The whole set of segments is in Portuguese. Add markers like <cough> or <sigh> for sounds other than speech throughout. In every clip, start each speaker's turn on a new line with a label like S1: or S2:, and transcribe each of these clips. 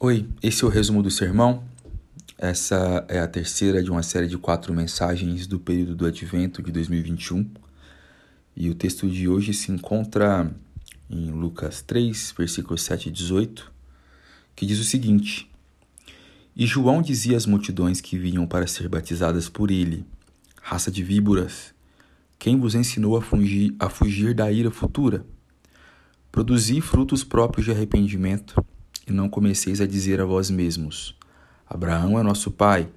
S1: Oi, esse é o resumo do sermão. Essa é a terceira de uma série de quatro mensagens do período do Advento de 2021. E o texto de hoje se encontra em Lucas 3, versículos 7 e 18, que diz o seguinte: E João dizia às multidões que vinham para ser batizadas por ele: Raça de víboras, quem vos ensinou a fugir, a fugir da ira futura? Produzi frutos próprios de arrependimento e não comeceis a dizer a vós mesmos: Abraão é nosso pai.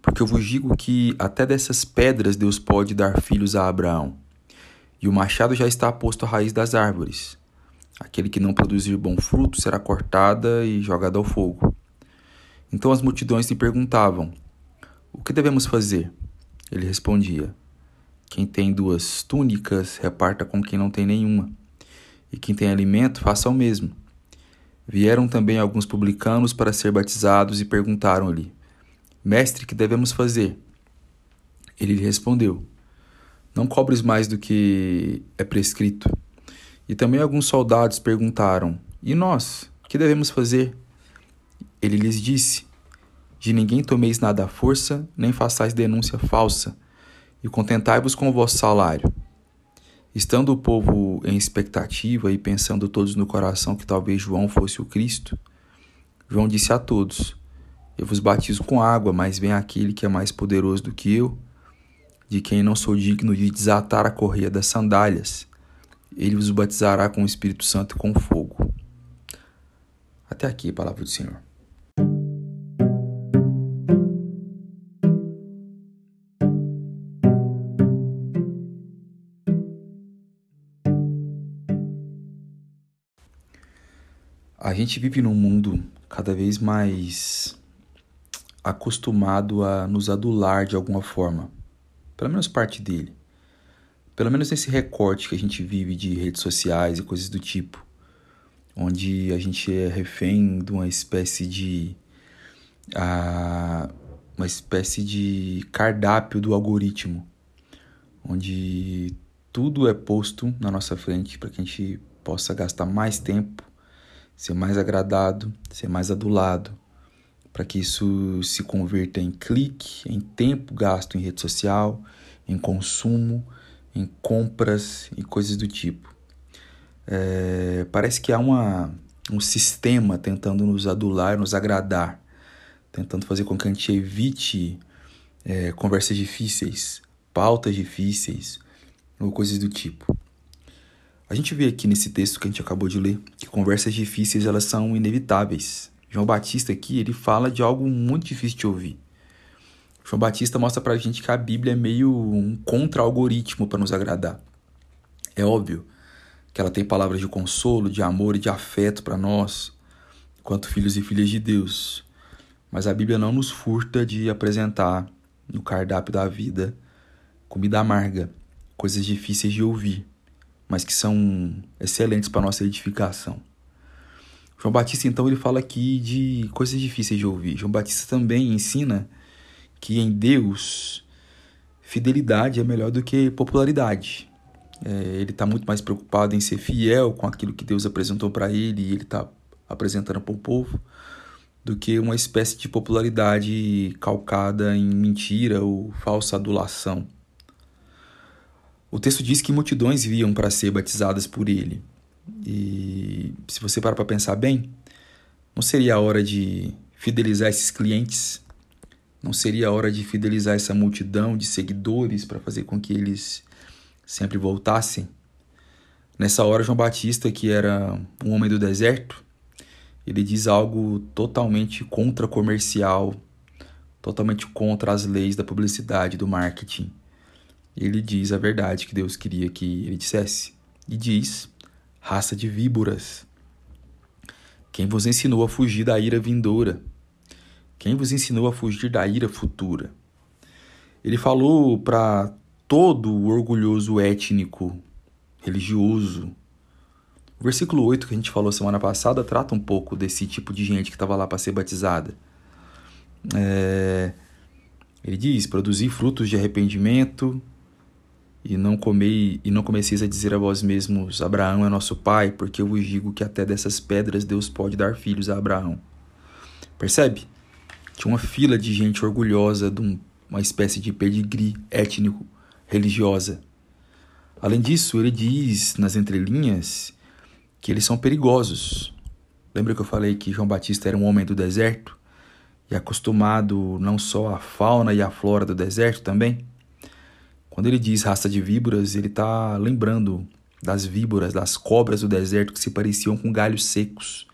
S1: Porque eu vos digo que até dessas pedras Deus pode dar filhos a Abraão. E o machado já está posto à raiz das árvores. Aquele que não produzir bom fruto será cortada e jogada ao fogo. Então as multidões lhe perguntavam: O que devemos fazer? Ele respondia: Quem tem duas túnicas, reparta com quem não tem nenhuma. E quem tem alimento, faça o mesmo. Vieram também alguns publicanos para ser batizados e perguntaram-lhe: Mestre, que devemos fazer? Ele lhe respondeu: Não cobres mais do que é prescrito. E também alguns soldados perguntaram: E nós, que devemos fazer? Ele lhes disse: De ninguém tomeis nada à força, nem façais denúncia falsa, e contentai-vos com o vosso salário. Estando o povo em expectativa e pensando todos no coração que talvez João fosse o Cristo, João disse a todos: Eu vos batizo com água, mas vem aquele que é mais poderoso do que eu, de quem não sou digno de desatar a correia das sandálias. Ele vos batizará com o Espírito Santo e com fogo. Até aqui, a palavra do Senhor. A gente vive num mundo cada vez mais acostumado a nos adular de alguma forma, pelo menos parte dele. Pelo menos nesse recorte que a gente vive de redes sociais e coisas do tipo, onde a gente é refém de uma espécie de uma espécie de cardápio do algoritmo, onde tudo é posto na nossa frente para que a gente possa gastar mais tempo ser mais agradado, ser mais adulado, para que isso se converta em clique, em tempo gasto em rede social, em consumo, em compras e coisas do tipo. É, parece que há uma, um sistema tentando nos adular, nos agradar, tentando fazer com que a gente evite é, conversas difíceis, pautas difíceis ou coisas do tipo. A gente vê aqui nesse texto que a gente acabou de ler que conversas difíceis elas são inevitáveis. João Batista aqui ele fala de algo muito difícil de ouvir. João Batista mostra pra gente que a Bíblia é meio um contra-algoritmo para nos agradar. É óbvio que ela tem palavras de consolo, de amor e de afeto para nós, quanto filhos e filhas de Deus. Mas a Bíblia não nos furta de apresentar no cardápio da vida comida amarga, coisas difíceis de ouvir mas que são excelentes para nossa edificação. João Batista então ele fala aqui de coisas difíceis de ouvir. João Batista também ensina que em Deus fidelidade é melhor do que popularidade. É, ele está muito mais preocupado em ser fiel com aquilo que Deus apresentou para ele e ele está apresentando para o povo do que uma espécie de popularidade calcada em mentira ou falsa adulação. O texto diz que multidões viam para ser batizadas por ele. E se você parar para pensar bem, não seria a hora de fidelizar esses clientes? Não seria a hora de fidelizar essa multidão de seguidores para fazer com que eles sempre voltassem? Nessa hora, João Batista, que era um homem do deserto, ele diz algo totalmente contra-comercial, totalmente contra as leis da publicidade, do marketing ele diz a verdade que Deus queria que ele dissesse. E diz: raça de víboras. Quem vos ensinou a fugir da ira vindoura? Quem vos ensinou a fugir da ira futura? Ele falou para todo o orgulhoso étnico, religioso. O versículo 8 que a gente falou semana passada trata um pouco desse tipo de gente que estava lá para ser batizada. É... Ele diz: produzir frutos de arrependimento, e não comei e não comeceis a dizer a vós mesmos Abraão é nosso pai, porque eu vos digo que até dessas pedras Deus pode dar filhos a Abraão. Percebe? Tinha uma fila de gente orgulhosa de um, uma espécie de pedigree étnico religiosa. Além disso, ele diz nas entrelinhas que eles são perigosos. Lembra que eu falei que João Batista era um homem do deserto e acostumado não só à fauna e à flora do deserto também? Quando ele diz raça de víboras, ele está lembrando das víboras, das cobras do deserto que se pareciam com galhos secos.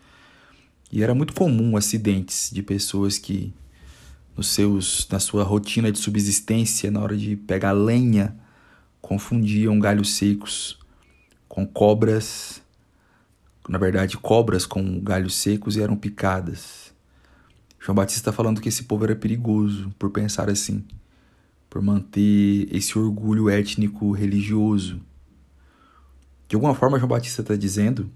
S1: E era muito comum acidentes de pessoas que nos seus na sua rotina de subsistência, na hora de pegar lenha, confundiam galhos secos com cobras, na verdade, cobras com galhos secos e eram picadas. João Batista está falando que esse povo era perigoso por pensar assim, por manter esse orgulho étnico religioso de alguma forma, João Batista está dizendo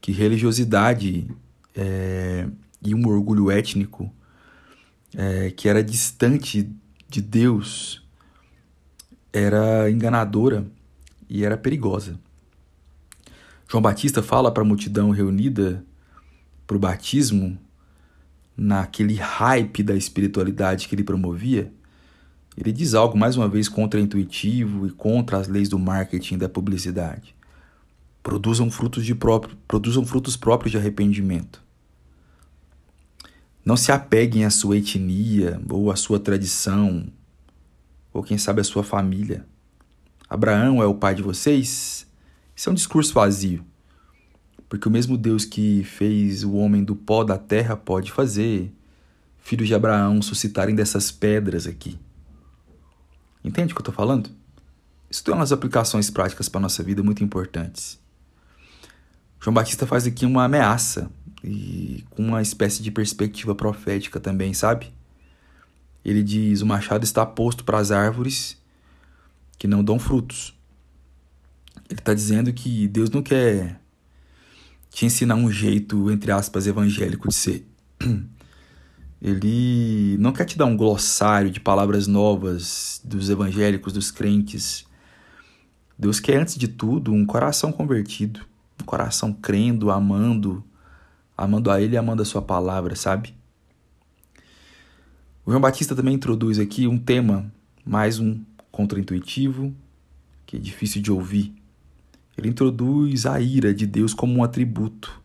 S1: que religiosidade é, e um orgulho étnico é, que era distante de Deus era enganadora e era perigosa. João Batista fala para a multidão reunida para o batismo, naquele hype da espiritualidade que ele promovia, ele diz algo mais uma vez contra-intuitivo e contra as leis do marketing e da publicidade. Produzam frutos, de próprio, produzam frutos próprios de arrependimento. Não se apeguem à sua etnia ou à sua tradição, ou quem sabe à sua família. Abraão é o pai de vocês? Isso é um discurso vazio. Porque o mesmo Deus que fez o homem do pó da terra pode fazer filhos de Abraão suscitarem dessas pedras aqui. Entende o que eu estou falando? Isso tem umas aplicações práticas para a nossa vida muito importantes. João Batista faz aqui uma ameaça e com uma espécie de perspectiva profética também, sabe? Ele diz: O machado está posto para as árvores que não dão frutos. Ele está dizendo que Deus não quer te ensinar um jeito, entre aspas, evangélico de ser. <clears throat> Ele não quer te dar um glossário de palavras novas dos evangélicos, dos crentes. Deus quer, antes de tudo, um coração convertido um coração crendo, amando, amando a Ele e amando a Sua palavra, sabe? O João Batista também introduz aqui um tema, mais um contraintuitivo, que é difícil de ouvir. Ele introduz a ira de Deus como um atributo.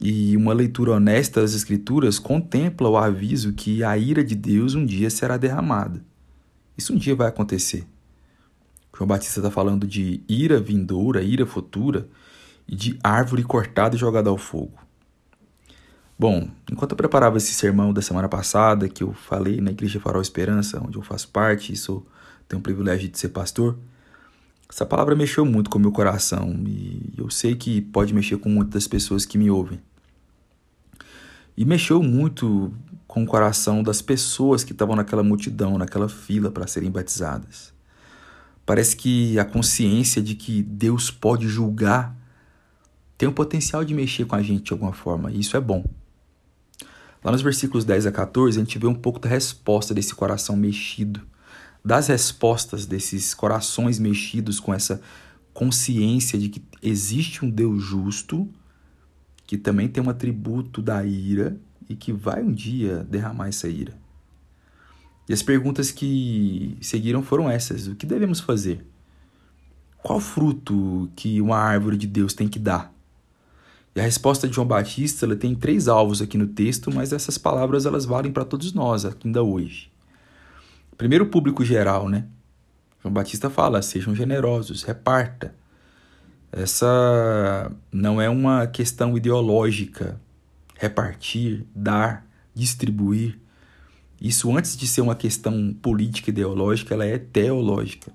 S1: E uma leitura honesta das Escrituras contempla o aviso que a ira de Deus um dia será derramada. Isso um dia vai acontecer. João Batista está falando de ira vindoura, ira futura, e de árvore cortada e jogada ao fogo. Bom, enquanto eu preparava esse sermão da semana passada, que eu falei na Igreja Farol Esperança, onde eu faço parte e sou, tenho o privilégio de ser pastor, essa palavra mexeu muito com o meu coração e eu sei que pode mexer com muitas pessoas que me ouvem. E mexeu muito com o coração das pessoas que estavam naquela multidão, naquela fila para serem batizadas. Parece que a consciência de que Deus pode julgar tem o potencial de mexer com a gente de alguma forma, e isso é bom. Lá nos versículos 10 a 14, a gente vê um pouco da resposta desse coração mexido, das respostas desses corações mexidos com essa consciência de que existe um Deus justo, que também tem um atributo da ira e que vai um dia derramar essa ira. E as perguntas que seguiram foram essas: o que devemos fazer? Qual fruto que uma árvore de Deus tem que dar? E a resposta de João Batista ela tem três alvos aqui no texto, mas essas palavras elas valem para todos nós ainda hoje. Primeiro, o público geral, né? João Batista fala: sejam generosos, reparta. Essa não é uma questão ideológica. Repartir, dar, distribuir. Isso, antes de ser uma questão política ideológica, ela é teológica.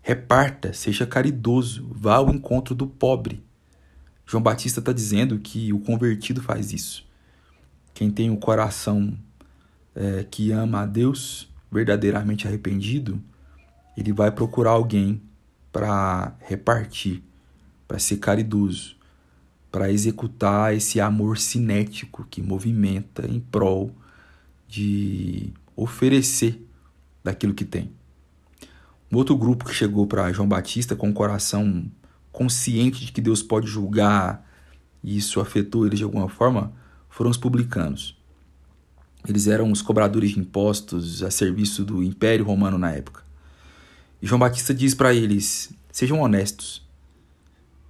S1: Reparta, seja caridoso, vá ao encontro do pobre. João Batista está dizendo que o convertido faz isso. Quem tem o coração é, que ama a Deus, verdadeiramente arrependido, ele vai procurar alguém para repartir, para ser caridoso, para executar esse amor cinético que movimenta em prol de oferecer daquilo que tem. Um outro grupo que chegou para João Batista com o coração consciente de que Deus pode julgar e isso afetou ele de alguma forma, foram os publicanos. Eles eram os cobradores de impostos a serviço do Império Romano na época. E João Batista diz para eles: sejam honestos,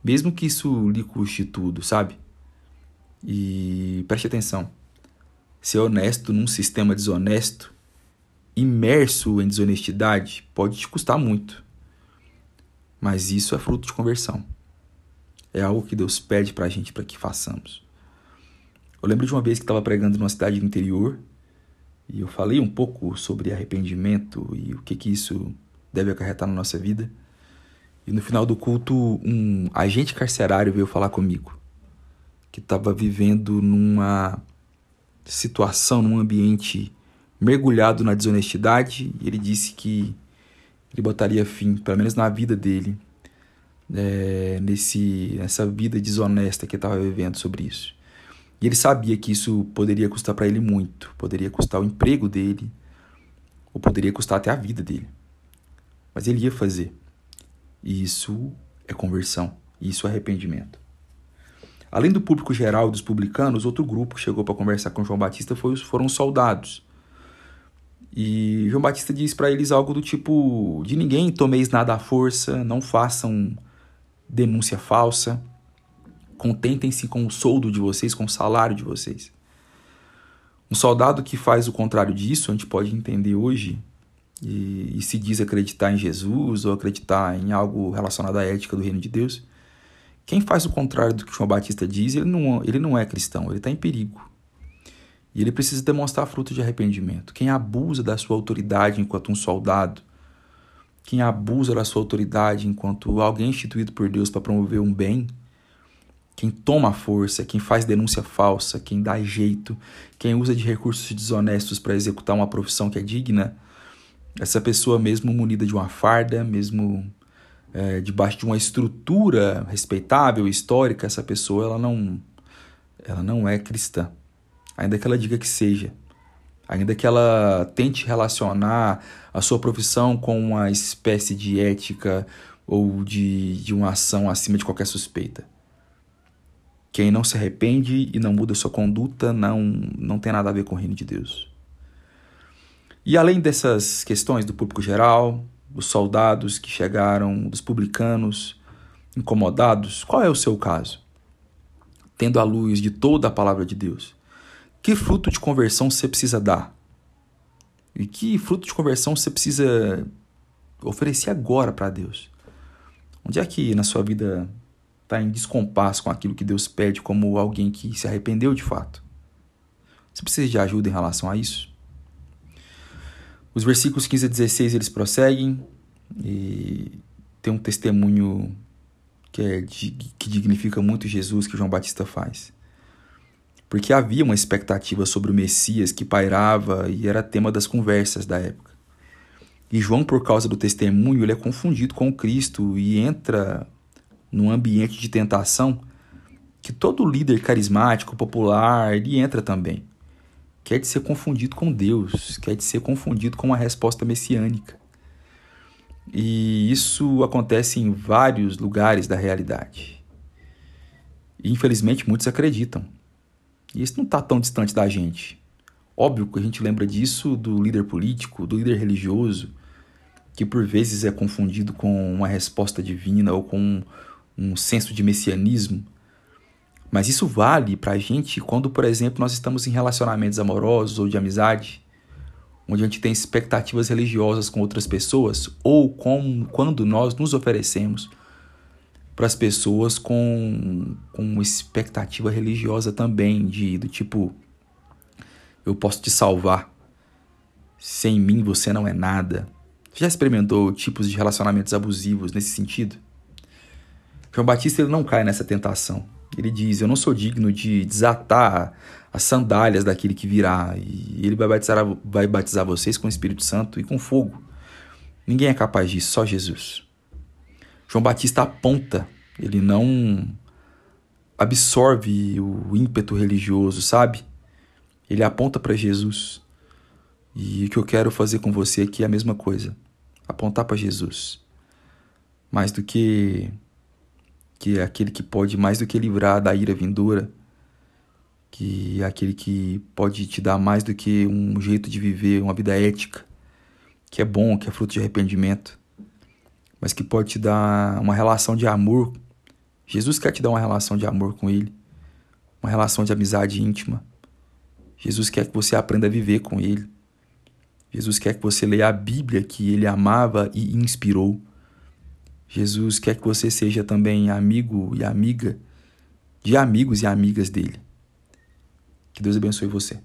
S1: mesmo que isso lhe custe tudo, sabe? E preste atenção: ser honesto num sistema desonesto, imerso em desonestidade, pode te custar muito. Mas isso é fruto de conversão. É algo que Deus pede para a gente para que façamos. Eu lembro de uma vez que estava pregando numa cidade do interior e eu falei um pouco sobre arrependimento e o que, que isso deve acarretar na nossa vida. E no final do culto, um agente carcerário veio falar comigo, que estava vivendo numa situação, num ambiente mergulhado na desonestidade, e ele disse que ele botaria fim, pelo menos na vida dele, é, nesse, nessa vida desonesta que ele estava vivendo sobre isso. E ele sabia que isso poderia custar para ele muito, poderia custar o emprego dele, ou poderia custar até a vida dele. Mas ele ia fazer. E isso é conversão, isso é arrependimento. Além do público geral e dos publicanos, outro grupo que chegou para conversar com João Batista foi, foram os soldados. E João Batista diz para eles algo do tipo: de ninguém tomeis nada à força, não façam denúncia falsa, Contentem-se com o soldo de vocês, com o salário de vocês. Um soldado que faz o contrário disso, a gente pode entender hoje, e, e, se diz acreditar em Jesus ou acreditar em algo relacionado à ética do reino de Deus, quem faz o contrário do que João Batista diz, ele não, ele não é cristão, ele está em perigo. E ele precisa demonstrar fruto de arrependimento. Quem abusa da sua autoridade enquanto um soldado, quem abusa da sua autoridade enquanto alguém instituído por Deus para promover um bem, quem toma força, quem faz denúncia falsa, quem dá jeito, quem usa de recursos desonestos para executar uma profissão que é digna, essa pessoa, mesmo munida de uma farda, mesmo é, debaixo de uma estrutura respeitável, histórica, essa pessoa ela não, ela não é cristã. Ainda que ela diga que seja. Ainda que ela tente relacionar a sua profissão com uma espécie de ética ou de, de uma ação acima de qualquer suspeita. Quem não se arrepende e não muda sua conduta não, não tem nada a ver com o reino de Deus. E além dessas questões do público geral, dos soldados que chegaram, dos publicanos incomodados, qual é o seu caso? Tendo a luz de toda a palavra de Deus, que fruto de conversão você precisa dar? E que fruto de conversão você precisa oferecer agora para Deus? Onde é que na sua vida está em descompasso com aquilo que Deus pede como alguém que se arrependeu de fato. Você precisa de ajuda em relação a isso? Os versículos 15 a 16 eles prosseguem e tem um testemunho que, é, que dignifica muito Jesus que João Batista faz. Porque havia uma expectativa sobre o Messias que pairava e era tema das conversas da época. E João, por causa do testemunho, ele é confundido com Cristo e entra num ambiente de tentação que todo líder carismático, popular, ele entra também. Quer de ser confundido com Deus, quer de ser confundido com uma resposta messiânica. E isso acontece em vários lugares da realidade. E infelizmente muitos acreditam. E isso não está tão distante da gente. Óbvio que a gente lembra disso do líder político, do líder religioso, que por vezes é confundido com uma resposta divina ou com um senso de messianismo. Mas isso vale para a gente quando, por exemplo, nós estamos em relacionamentos amorosos ou de amizade, onde a gente tem expectativas religiosas com outras pessoas, ou com, quando nós nos oferecemos para as pessoas com, com expectativa religiosa também, de, do tipo, eu posso te salvar, sem mim você não é nada. Já experimentou tipos de relacionamentos abusivos nesse sentido? João Batista ele não cai nessa tentação. Ele diz: Eu não sou digno de desatar as sandálias daquele que virá, e ele vai batizar, vai batizar vocês com o Espírito Santo e com fogo. Ninguém é capaz disso, só Jesus. João Batista aponta, ele não absorve o ímpeto religioso, sabe? Ele aponta para Jesus. E o que eu quero fazer com você aqui é a mesma coisa: apontar para Jesus. Mais do que que é aquele que pode mais do que livrar da ira vindoura, que é aquele que pode te dar mais do que um jeito de viver, uma vida ética, que é bom, que é fruto de arrependimento, mas que pode te dar uma relação de amor. Jesus quer te dar uma relação de amor com Ele, uma relação de amizade íntima. Jesus quer que você aprenda a viver com Ele. Jesus quer que você leia a Bíblia que Ele amava e inspirou. Jesus quer que você seja também amigo e amiga de amigos e amigas dele. Que Deus abençoe você.